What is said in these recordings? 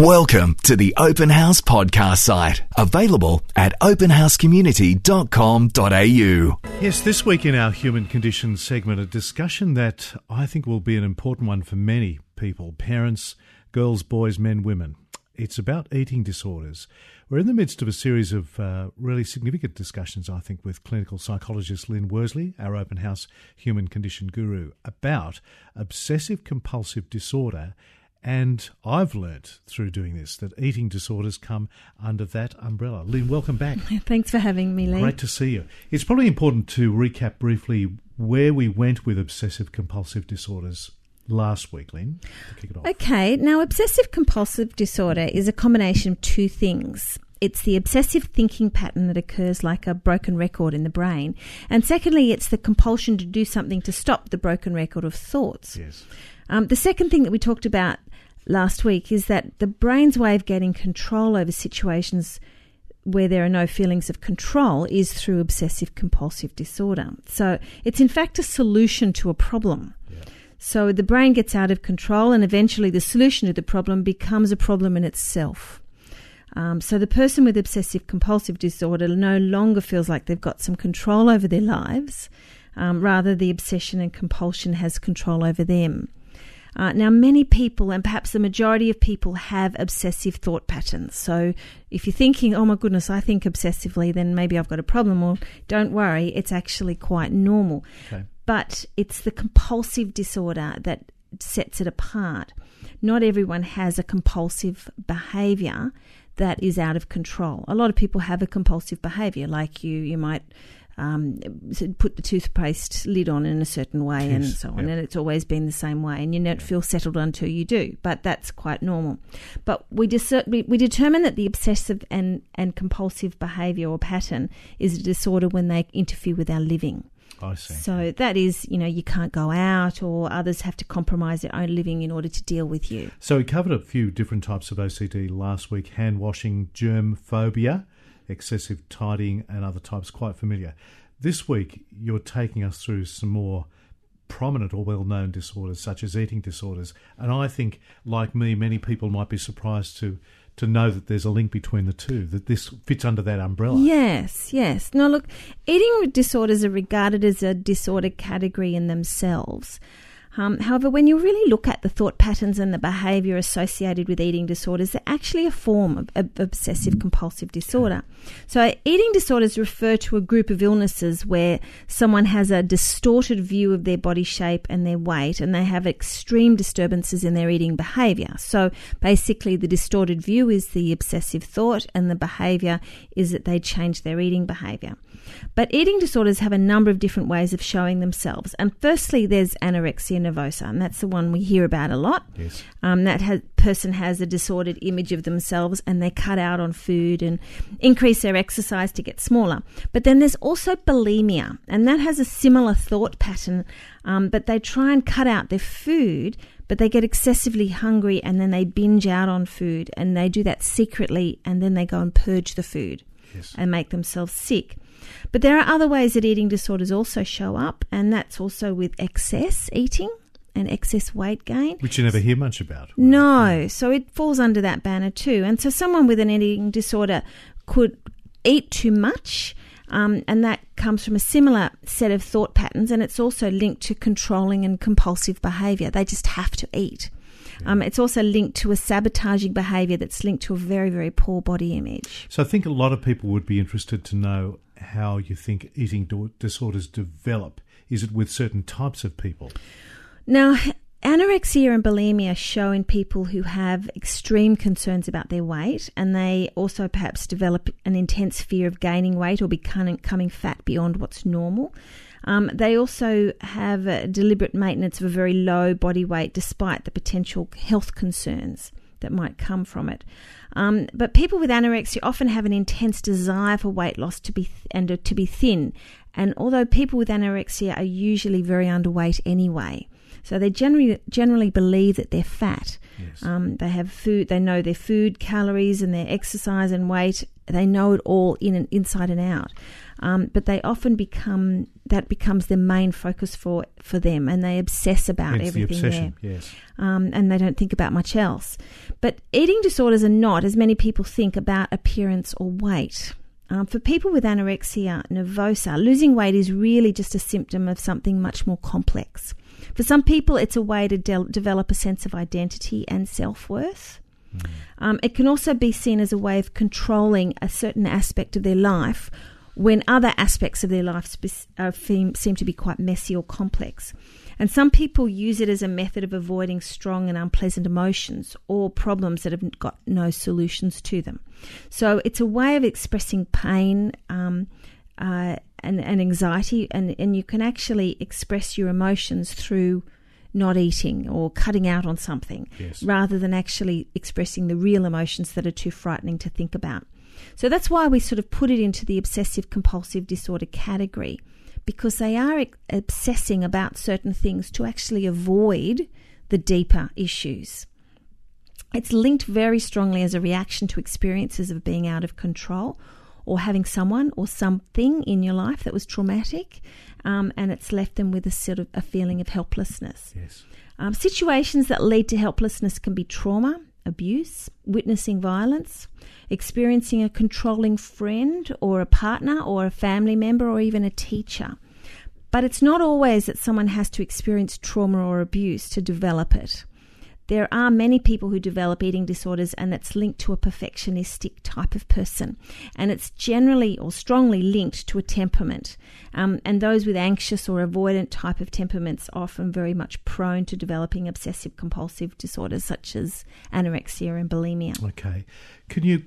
Welcome to the Open House podcast site, available at openhousecommunity.com.au. Yes, this week in our Human Condition segment, a discussion that I think will be an important one for many people parents, girls, boys, men, women. It's about eating disorders. We're in the midst of a series of uh, really significant discussions, I think, with clinical psychologist Lyn Worsley, our open house human condition guru, about obsessive compulsive disorder and I've learnt through doing this that eating disorders come under that umbrella. Lyn, welcome back. Thanks for having me, Lee. Great to see you. It's probably important to recap briefly where we went with obsessive compulsive disorders last week, Lyn, to kick it off. Okay, now obsessive compulsive disorder is a combination of two things. It's the obsessive thinking pattern that occurs like a broken record in the brain. And secondly, it's the compulsion to do something to stop the broken record of thoughts. Yes. Um, the second thing that we talked about last week is that the brain's way of getting control over situations where there are no feelings of control is through obsessive compulsive disorder. So it's in fact a solution to a problem. Yeah. So the brain gets out of control, and eventually the solution to the problem becomes a problem in itself. Um, so the person with obsessive compulsive disorder no longer feels like they've got some control over their lives. Um, rather, the obsession and compulsion has control over them. Uh, now, many people, and perhaps the majority of people, have obsessive thought patterns. So, if you're thinking, oh my goodness, I think obsessively, then maybe I've got a problem, well, don't worry, it's actually quite normal. Okay. But it's the compulsive disorder that sets it apart. Not everyone has a compulsive behavior that is out of control. A lot of people have a compulsive behavior, like you, you might um, put the toothpaste lid on in a certain way yes, and so on. Yep. And it's always been the same way, and you don't feel settled until you do. But that's quite normal. But we, dis- we, we determine that the obsessive and, and compulsive behaviour or pattern is a disorder when they interfere with our living. I see. So that is, you know, you can't go out, or others have to compromise their own living in order to deal with you. So we covered a few different types of OCD last week: hand washing, germ phobia, excessive tidying, and other types quite familiar. This week, you're taking us through some more prominent or well known disorders, such as eating disorders. And I think, like me, many people might be surprised to. To know that there's a link between the two, that this fits under that umbrella. Yes, yes. Now, look, eating disorders are regarded as a disorder category in themselves. Um, however, when you really look at the thought patterns and the behaviour associated with eating disorders, they're actually a form of, of obsessive compulsive disorder. So, eating disorders refer to a group of illnesses where someone has a distorted view of their body shape and their weight, and they have extreme disturbances in their eating behaviour. So, basically, the distorted view is the obsessive thought, and the behaviour is that they change their eating behaviour. But eating disorders have a number of different ways of showing themselves. And firstly, there's anorexia nervosa, and that's the one we hear about a lot. Yes. Um, that person has a disordered image of themselves and they cut out on food and increase their exercise to get smaller. But then there's also bulimia, and that has a similar thought pattern, um, but they try and cut out their food but they get excessively hungry and then they binge out on food and they do that secretly and then they go and purge the food yes. and make themselves sick. But there are other ways that eating disorders also show up, and that's also with excess eating and excess weight gain. Which you never hear much about. Right? No, so it falls under that banner too. And so someone with an eating disorder could eat too much. Um, and that comes from a similar set of thought patterns, and it's also linked to controlling and compulsive behaviour. They just have to eat. Um, it's also linked to a sabotaging behaviour that's linked to a very, very poor body image. So I think a lot of people would be interested to know how you think eating disorders develop. Is it with certain types of people? Now, anorexia and bulimia show in people who have extreme concerns about their weight, and they also perhaps develop an intense fear of gaining weight or becoming fat beyond what's normal. Um, they also have a deliberate maintenance of a very low body weight despite the potential health concerns that might come from it. Um, but people with anorexia often have an intense desire for weight loss to be th- and to be thin. And although people with anorexia are usually very underweight anyway, so they generally generally believe that they're fat. Yes. Um, they have food. They know their food calories and their exercise and weight. They know it all in and inside and out. um, but they often become that becomes their main focus for for them, and they obsess about It's the everything obsession, there yes. um, and they don't think about much else. But eating disorders are not, as many people think, about appearance or weight. Um, for people with anorexia nervosa, losing weight is really just a symptom of something much more complex. For some people, it's a way to de- develop a sense of identity and self worth. Um, it can also be seen as a way of controlling a certain aspect of their life when other aspects of their life spe- uh, seem, seem to be quite messy or complex. And some people use it as a method of avoiding strong and unpleasant emotions or problems that have got no solutions to them. So it's a way of expressing pain um, uh, and, and anxiety, and, and you can actually express your emotions through not eating or cutting out on something Yes. rather than actually expressing the real emotions that are too frightening to think about. So that's why we sort of put it into the obsessive compulsive disorder category because they are obsessing about certain things to actually avoid the deeper issues. It's linked very strongly as a reaction to experiences of being out of control or having someone or something in your life that was traumatic, um, and it's left them with a sort of a feeling of helplessness. Yes. Um, situations that lead to helplessness can be trauma, abuse, witnessing violence, experiencing a controlling friend or a partner or a family member or even a teacher. But it's not always that someone has to experience trauma or abuse to develop it. There are many people who develop eating disorders, and it's linked to a perfectionistic type of person. And it's generally or strongly linked to a temperament. Um, and those with anxious or avoidant type of temperaments are often very much prone to developing obsessive compulsive disorders such as anorexia and bulimia. Okay. Can you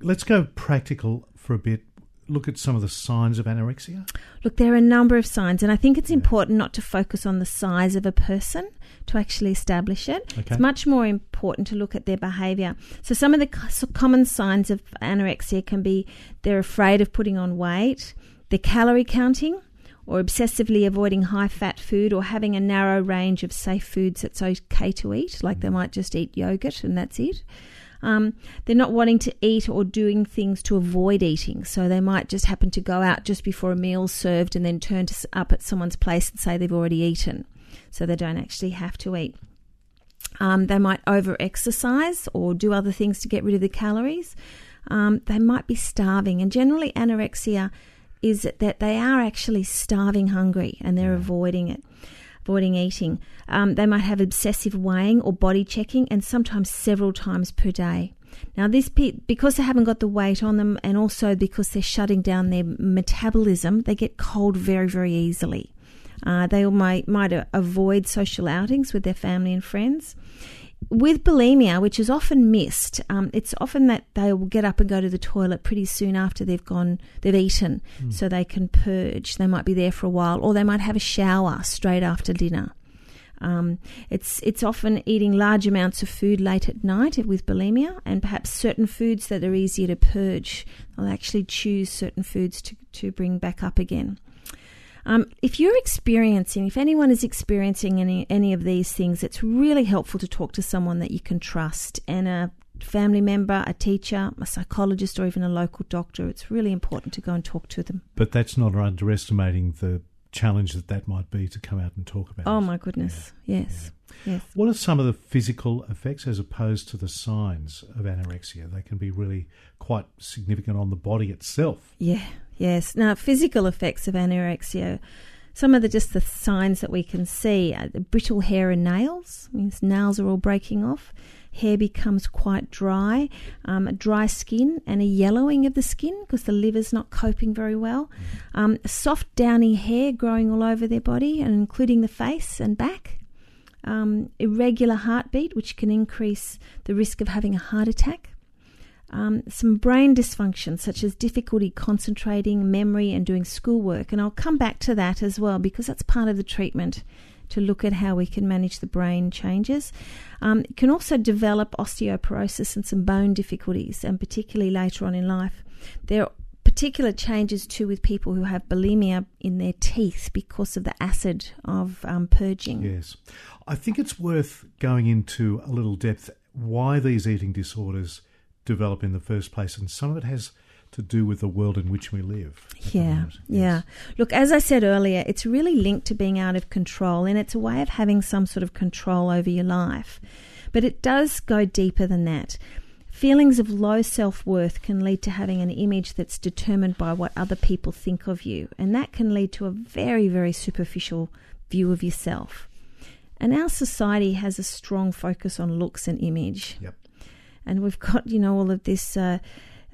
let's go practical for a bit. Look at some of the signs of anorexia. Look, there are a number of signs, and I think it's important not to focus on the size of a person to actually establish it. Okay. It's much more important to look at their behaviour. So, some of the common signs of anorexia can be they're afraid of putting on weight, they're calorie counting, or obsessively avoiding high fat food, or having a narrow range of safe foods that's okay to eat, like they mm. might just eat yogurt and that's it. Um, they're not wanting to eat or doing things to avoid eating. So they might just happen to go out just before a meal's served and then turn to, up at someone's place and say they've already eaten. So they don't actually have to eat. Um, they might over exercise or do other things to get rid of the calories. Um, they might be starving. And generally, anorexia is that they are actually starving hungry and they're avoiding it avoiding eating. Um, they might have obsessive weighing or body checking, and sometimes several times per day. Now, this because they haven't got the weight on them, and also because they're shutting down their metabolism, they get cold very, very easily. Uh, they might might avoid social outings with their family and friends. With bulimia, which is often missed, um, it's often that they will get up and go to the toilet pretty soon after they've gone, they've eaten, so they can purge. They might be there for a while, or they might have a shower straight after dinner. Um, it's it's often eating large amounts of food late at night with bulimia, and perhaps certain foods that are easier to purge. They'll actually choose certain foods to to bring back up again. Um, if you're experiencing, if anyone is experiencing any any of these things, it's really helpful to talk to someone that you can trust and a family member, a teacher, a psychologist, or even a local doctor. It's really important to go and talk to them. But that's not underestimating the challenge that that might be to come out and talk about. Oh it. my goodness, yes, yes. What are some of the physical effects as opposed to the signs of anorexia? They can be really quite significant on the body itself. Yeah, yes. Now, physical effects of anorexia. Some of the just the signs that we can see: uh, the brittle hair and nails. Means nails are all breaking off. Hair becomes quite dry, um, dry skin, and a yellowing of the skin because the liver's not coping very well. Um, soft, downy hair growing all over their body, and including the face and back. Um, irregular heartbeat, which can increase the risk of having a heart attack um, some brain dysfunction, such as difficulty concentrating, memory, and doing schoolwork. And I'll come back to that as well because that's part of the treatment to look at how we can manage the brain changes. Um, it can also develop osteoporosis and some bone difficulties, and particularly later on in life. There are particular changes too with people who have bulimia in their teeth because of the acid of um, purging. Yes. I think it's worth going into a little depth why these eating disorders develop in the first place. And some of it has to do with the world in which we live. Yeah, yeah. Look, as I said earlier, it's really linked to being out of control, and it's a way of having some sort of control over your life. But it does go deeper than that. Feelings of low self worth can lead to having an image that's determined by what other people think of you, and that can lead to a very, very superficial view of yourself. And our society has a strong focus on looks and image. Yep. And we've got, you know, all of this. Uh,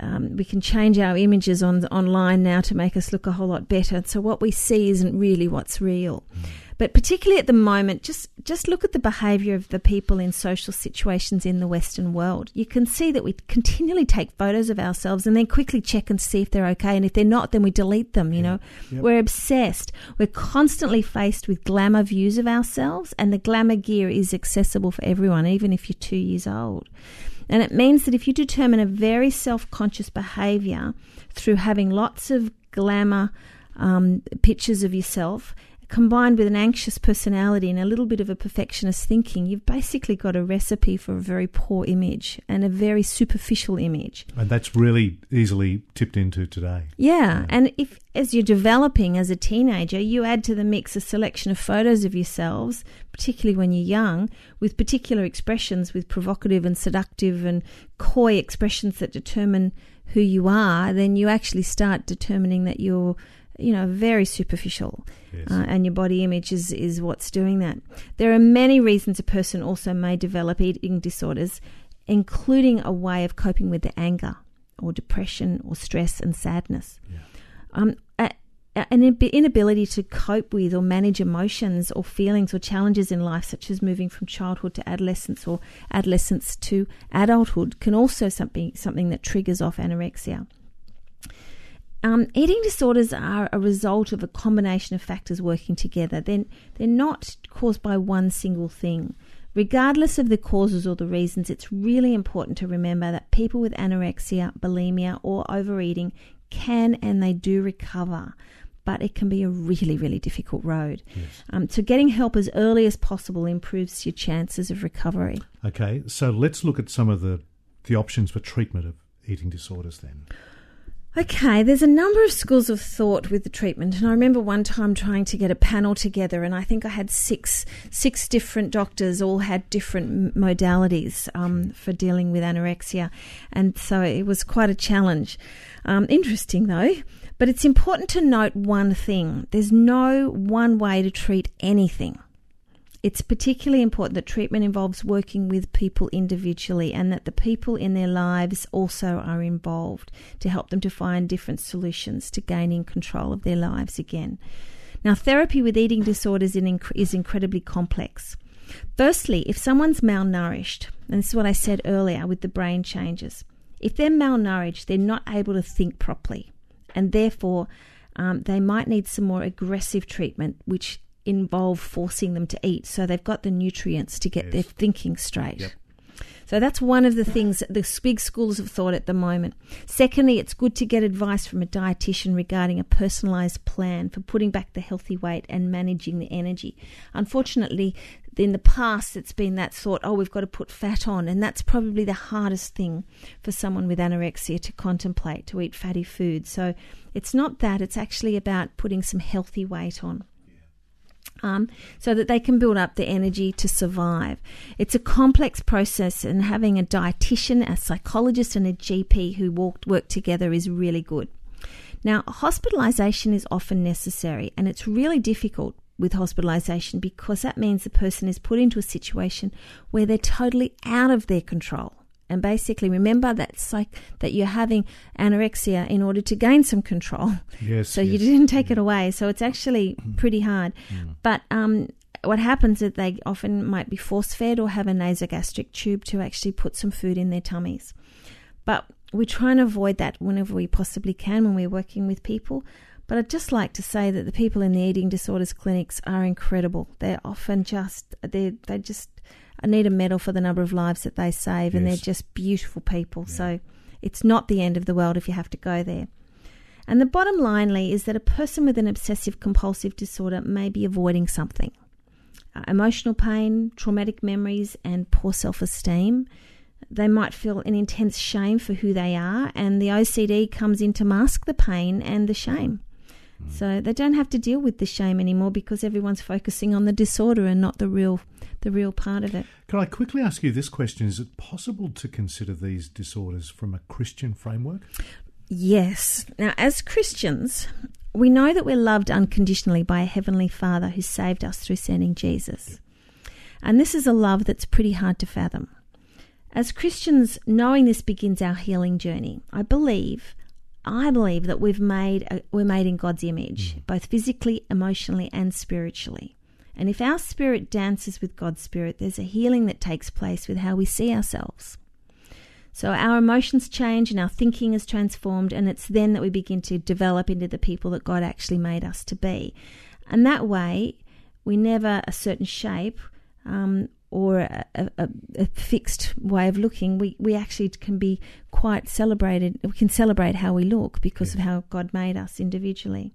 um, we can change our images on online now to make us look a whole lot better. So what we see isn't really what's real. Mm. But particularly at the moment, just just look at the behaviour of the people in social situations in the Western world. You can see that we continually take photos of ourselves and then quickly check and see if they're okay. And if they're not, then we delete them. You know, yep. we're obsessed. We're constantly faced with glamour views of ourselves, and the glamour gear is accessible for everyone, even if you're two years old. And it means that if you determine a very self conscious behaviour through having lots of glamour um, pictures of yourself combined with an anxious personality and a little bit of a perfectionist thinking, you've basically got a recipe for a very poor image and a very superficial image. And that's really easily tipped into today. Yeah. yeah. And if, as you're developing as a teenager, you add to the mix a selection of photos of yourselves, particularly when you're young, with particular expressions, with provocative and seductive and coy expressions that determine who you are, then you actually start determining that you're you know, very superficial. Yes. Uh, and your body image is, is what's doing that. There are many reasons a person also may develop eating disorders, including a way of coping with the anger or depression or stress and sadness. Yeah. Um, a, an inability to cope with or manage emotions or feelings or challenges in life, such as moving from childhood to adolescence or adolescence to adulthood, can also be something that triggers off anorexia. Um, eating disorders are a result of a combination of factors working together. They're, they're not caused by one single thing. Regardless of the causes or the reasons, it's really important to remember that people with anorexia, bulimia, or overeating can and they do recover, but it can be a really, really difficult road. Yes. Um, so, getting help as early as possible improves your chances of recovery. Okay, so let's look at some of the, the options for treatment of eating disorders then. Okay, there's a number of schools of thought with the treatment, and I remember one time trying to get a panel together, and I think I had six six different doctors, all had different modalities um, for dealing with anorexia, and so it was quite a challenge. Um, interesting though, but it's important to note one thing: there's no one way to treat anything. It's particularly important that treatment involves working with people individually and that the people in their lives also are involved to help them to find different solutions to gaining control of their lives again. Now, therapy with eating disorders is incredibly complex. Firstly, if someone's malnourished, and this is what I said earlier with the brain changes, if they're malnourished, they're not able to think properly, and therefore um, they might need some more aggressive treatment, which involve forcing them to eat so they've got the nutrients to get yes. their thinking straight. Yep. So that's one of the things, the big schools of thought at the moment. Secondly, it's good to get advice from a dietitian regarding a personalised plan for putting back the healthy weight and managing the energy. Unfortunately, in the past, it's been that thought, oh, we've got to put fat on. And that's probably the hardest thing for someone with anorexia to contemplate, to eat fatty food. So it's not that, it's actually about putting some healthy weight on um, so that they can build up the energy to survive. It's a complex process, and having a dietitian, a psychologist, and a GP who walk, work together is really good. Now, hospitalisation is often necessary, and it's really difficult with hospitalisation because that means the person is put into a situation where they're totally out of their control. And basically, remember that like that you're having anorexia in order to gain some control. Yes. so yes. you didn't take it away. So it's actually pretty hard. Mm. But um, what happens is they often might be force fed or have a nasogastric tube to actually put some food in their tummies. But we try and avoid that whenever we possibly can when we're working with people. But I'd just like to say that the people in the eating disorders clinics are incredible. They're often just they they just I need a medal for the number of lives that they save, yes. and they're just beautiful people. Yeah. So it's not the end of the world if you have to go there. And the bottom line, Lee, is that a person with an obsessive compulsive disorder may be avoiding something uh, emotional pain, traumatic memories, and poor self esteem. they might feel an intense shame for who they are, and the OCD comes in to mask the pain and the shame. So they don't have to deal with the shame anymore because everyone's focusing on the disorder and not the real the real part of it. Can I quickly ask you this question? Is it possible to consider these disorders from a Christian framework? Yes. Now, as Christians, we know that we're loved unconditionally by a Heavenly Father who saved us through sending Jesus. And this is a love that's pretty hard to fathom. As Christians, knowing this begins our healing journey. I believe, I believe that we've made a, we're made in God's image, both physically, emotionally, and spiritually. And if our spirit dances with God's spirit, there's a healing that takes place with how we see ourselves. So our emotions change and our thinking is transformed, and it's then that we begin to develop into the people that God actually made us to be. And that way, we never a certain shape um, or a, a, a, fixed way of looking. We we actually can be quite celebrated. We can celebrate how we look because of how God made us individually.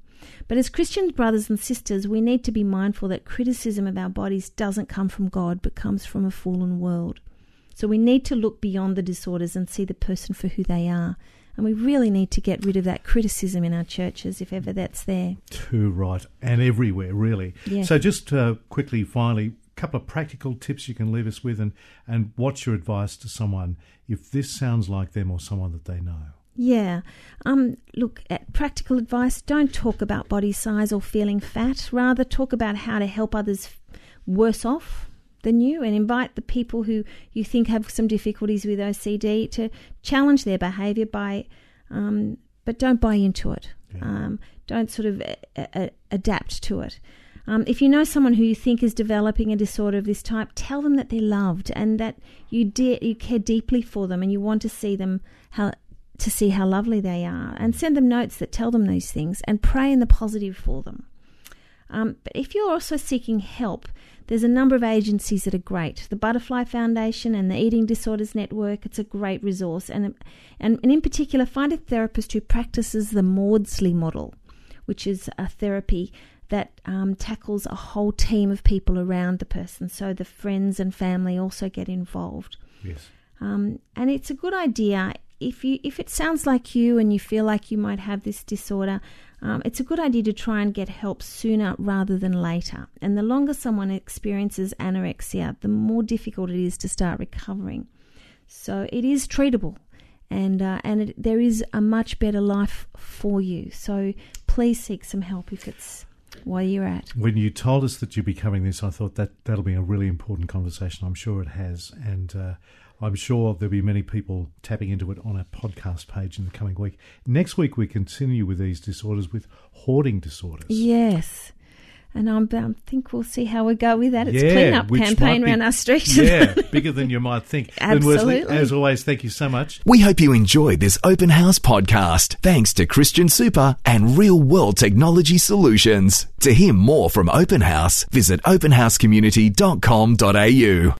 But as Christian brothers and sisters, we need to be mindful that criticism of our bodies doesn't come from God, but comes from a fallen world. So we need to look beyond the disorders and see the person for who they are. And we really need to get rid of that criticism in our churches, if ever that's there. Too right, and everywhere, really. Yeah. So, just uh, quickly, finally, couple of practical tips you can leave us with, and, and what's your advice to someone if this sounds like them or someone that they know? Yeah. Um, look, at practical advice don't talk about body size or feeling fat. Rather, talk about how to help others worse off than you and invite the people who you think have some difficulties with OCD to challenge their behaviour by, um, but don't buy into it. Yeah. Um, don't sort of a- a- adapt to it. Um, if you know someone who you think is developing a disorder of this type, tell them that they're loved and that you de- you care deeply for them and you want to see them how to see how lovely they are and send them notes that tell them these things and pray in the positive for them. Um, but if you're also seeking help, there's a number of agencies that are great. The Butterfly Foundation and the Eating Disorders Network, it's a great resource. And, and, and in particular, find a therapist who practices the Maudsley model, which is a therapy that um, tackles a whole team of people around the person. So the friends and family also get involved. Yes. Um, and it's a good idea if you if it sounds like you and you feel like you might have this disorder. Um, it's a good idea to try and get help sooner rather than later. And the longer someone experiences anorexia, the more difficult it is to start recovering. So it is treatable, and uh, and it, there is a much better life for you. So please seek some help if it's where you're at. When you told us that you'd be covering this, I thought that that'll be a really important conversation. I'm sure it has, and uh, I'm sure there'll be many people tapping into it on our podcast page in the coming week. Next week, we continue with these disorders with hoarding disorders. Yes. And I'm, I think we'll see how we go with that. It's Yeah, clean up campaign be- around our street. Yeah, bigger than you might think. Lyn Worsley, Absolutely. as always, thank you so much. We hope you enjoyed this open house podcast thanks to Christian Super and Real World Technology Solutions. To hear more from Open House, visit openhousecommunity.com.au.